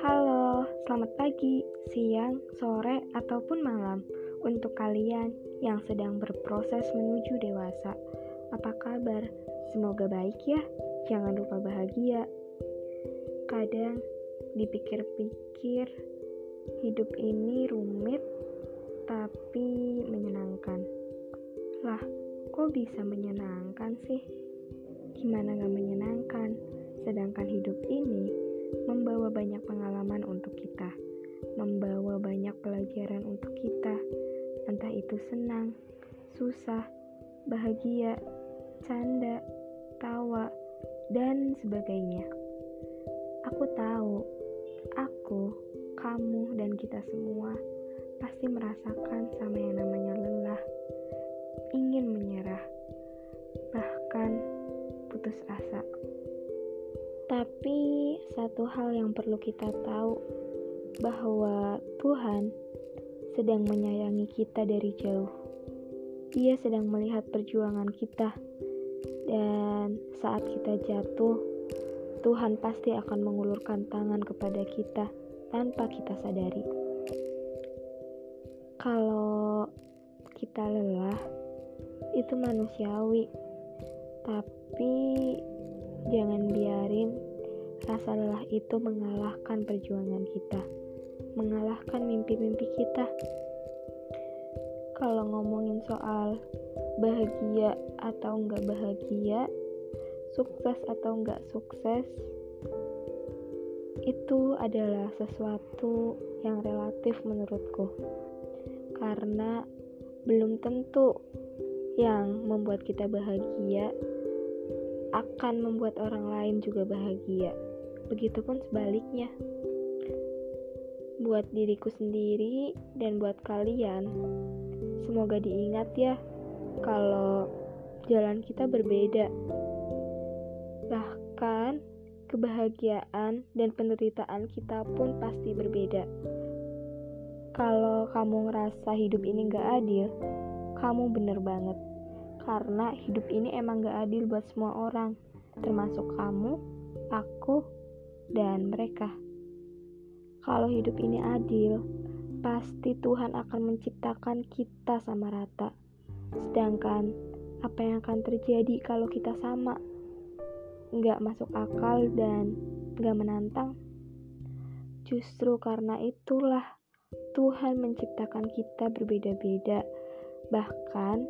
Halo, selamat pagi, siang, sore, ataupun malam untuk kalian yang sedang berproses menuju dewasa. Apa kabar? Semoga baik ya. Jangan lupa bahagia. Kadang dipikir-pikir, hidup ini rumit tapi menyenangkan. Lah, kok bisa menyenangkan sih? Gimana gak menyenangkan? Sedangkan hidup ini membawa banyak pengalaman untuk kita, membawa banyak pelajaran untuk kita, entah itu senang, susah, bahagia, canda, tawa, dan sebagainya. Aku tahu, aku, kamu, dan kita semua pasti merasakan sama yang namanya lelah ingin menyerah, satu hal yang perlu kita tahu bahwa Tuhan sedang menyayangi kita dari jauh. Ia sedang melihat perjuangan kita dan saat kita jatuh, Tuhan pasti akan mengulurkan tangan kepada kita tanpa kita sadari. Kalau kita lelah, itu manusiawi tapi jangan biarin rasa lelah itu mengalahkan perjuangan kita mengalahkan mimpi-mimpi kita kalau ngomongin soal bahagia atau enggak bahagia sukses atau enggak sukses itu adalah sesuatu yang relatif menurutku karena belum tentu yang membuat kita bahagia akan membuat orang lain juga bahagia. Begitupun sebaliknya. Buat diriku sendiri dan buat kalian, semoga diingat ya kalau jalan kita berbeda. Bahkan kebahagiaan dan penderitaan kita pun pasti berbeda. Kalau kamu ngerasa hidup ini gak adil, kamu bener banget. Karena hidup ini emang gak adil buat semua orang, termasuk kamu, aku, dan mereka. Kalau hidup ini adil, pasti Tuhan akan menciptakan kita sama rata. Sedangkan apa yang akan terjadi kalau kita sama? Gak masuk akal dan gak menantang. Justru karena itulah Tuhan menciptakan kita berbeda-beda Bahkan,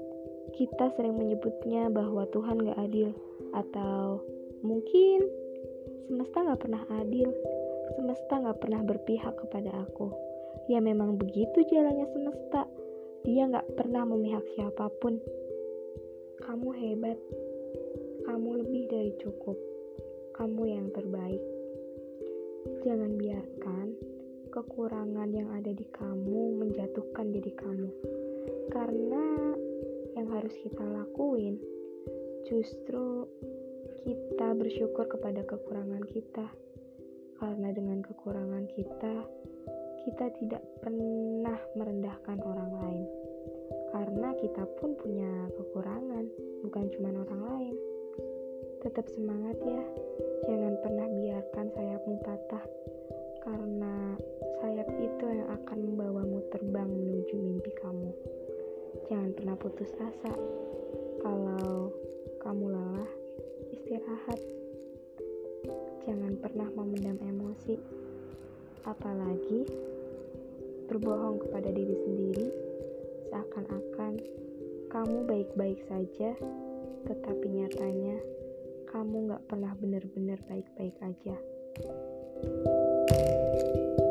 kita sering menyebutnya bahwa Tuhan gak adil, atau mungkin semesta gak pernah adil, semesta gak pernah berpihak kepada aku. Ya memang begitu jalannya semesta, dia gak pernah memihak siapa pun. Kamu hebat, kamu lebih dari cukup, kamu yang terbaik. Jangan biarkan kekurangan yang ada di kamu menjatuhkan diri kamu karena yang harus kita lakuin justru kita bersyukur kepada kekurangan kita. Karena dengan kekurangan kita kita tidak pernah merendahkan orang lain. Karena kita pun punya kekurangan bukan cuma orang lain. Tetap semangat ya. Jangan pernah biarkan sayapmu patah. Karena sayap itu yang akan membawamu terbang menuju mimpi kamu. Jangan pernah putus asa. Jangan pernah memendam emosi. Apalagi berbohong kepada diri sendiri seakan-akan kamu baik-baik saja, tetapi nyatanya kamu gak pernah benar-benar baik-baik aja. thank you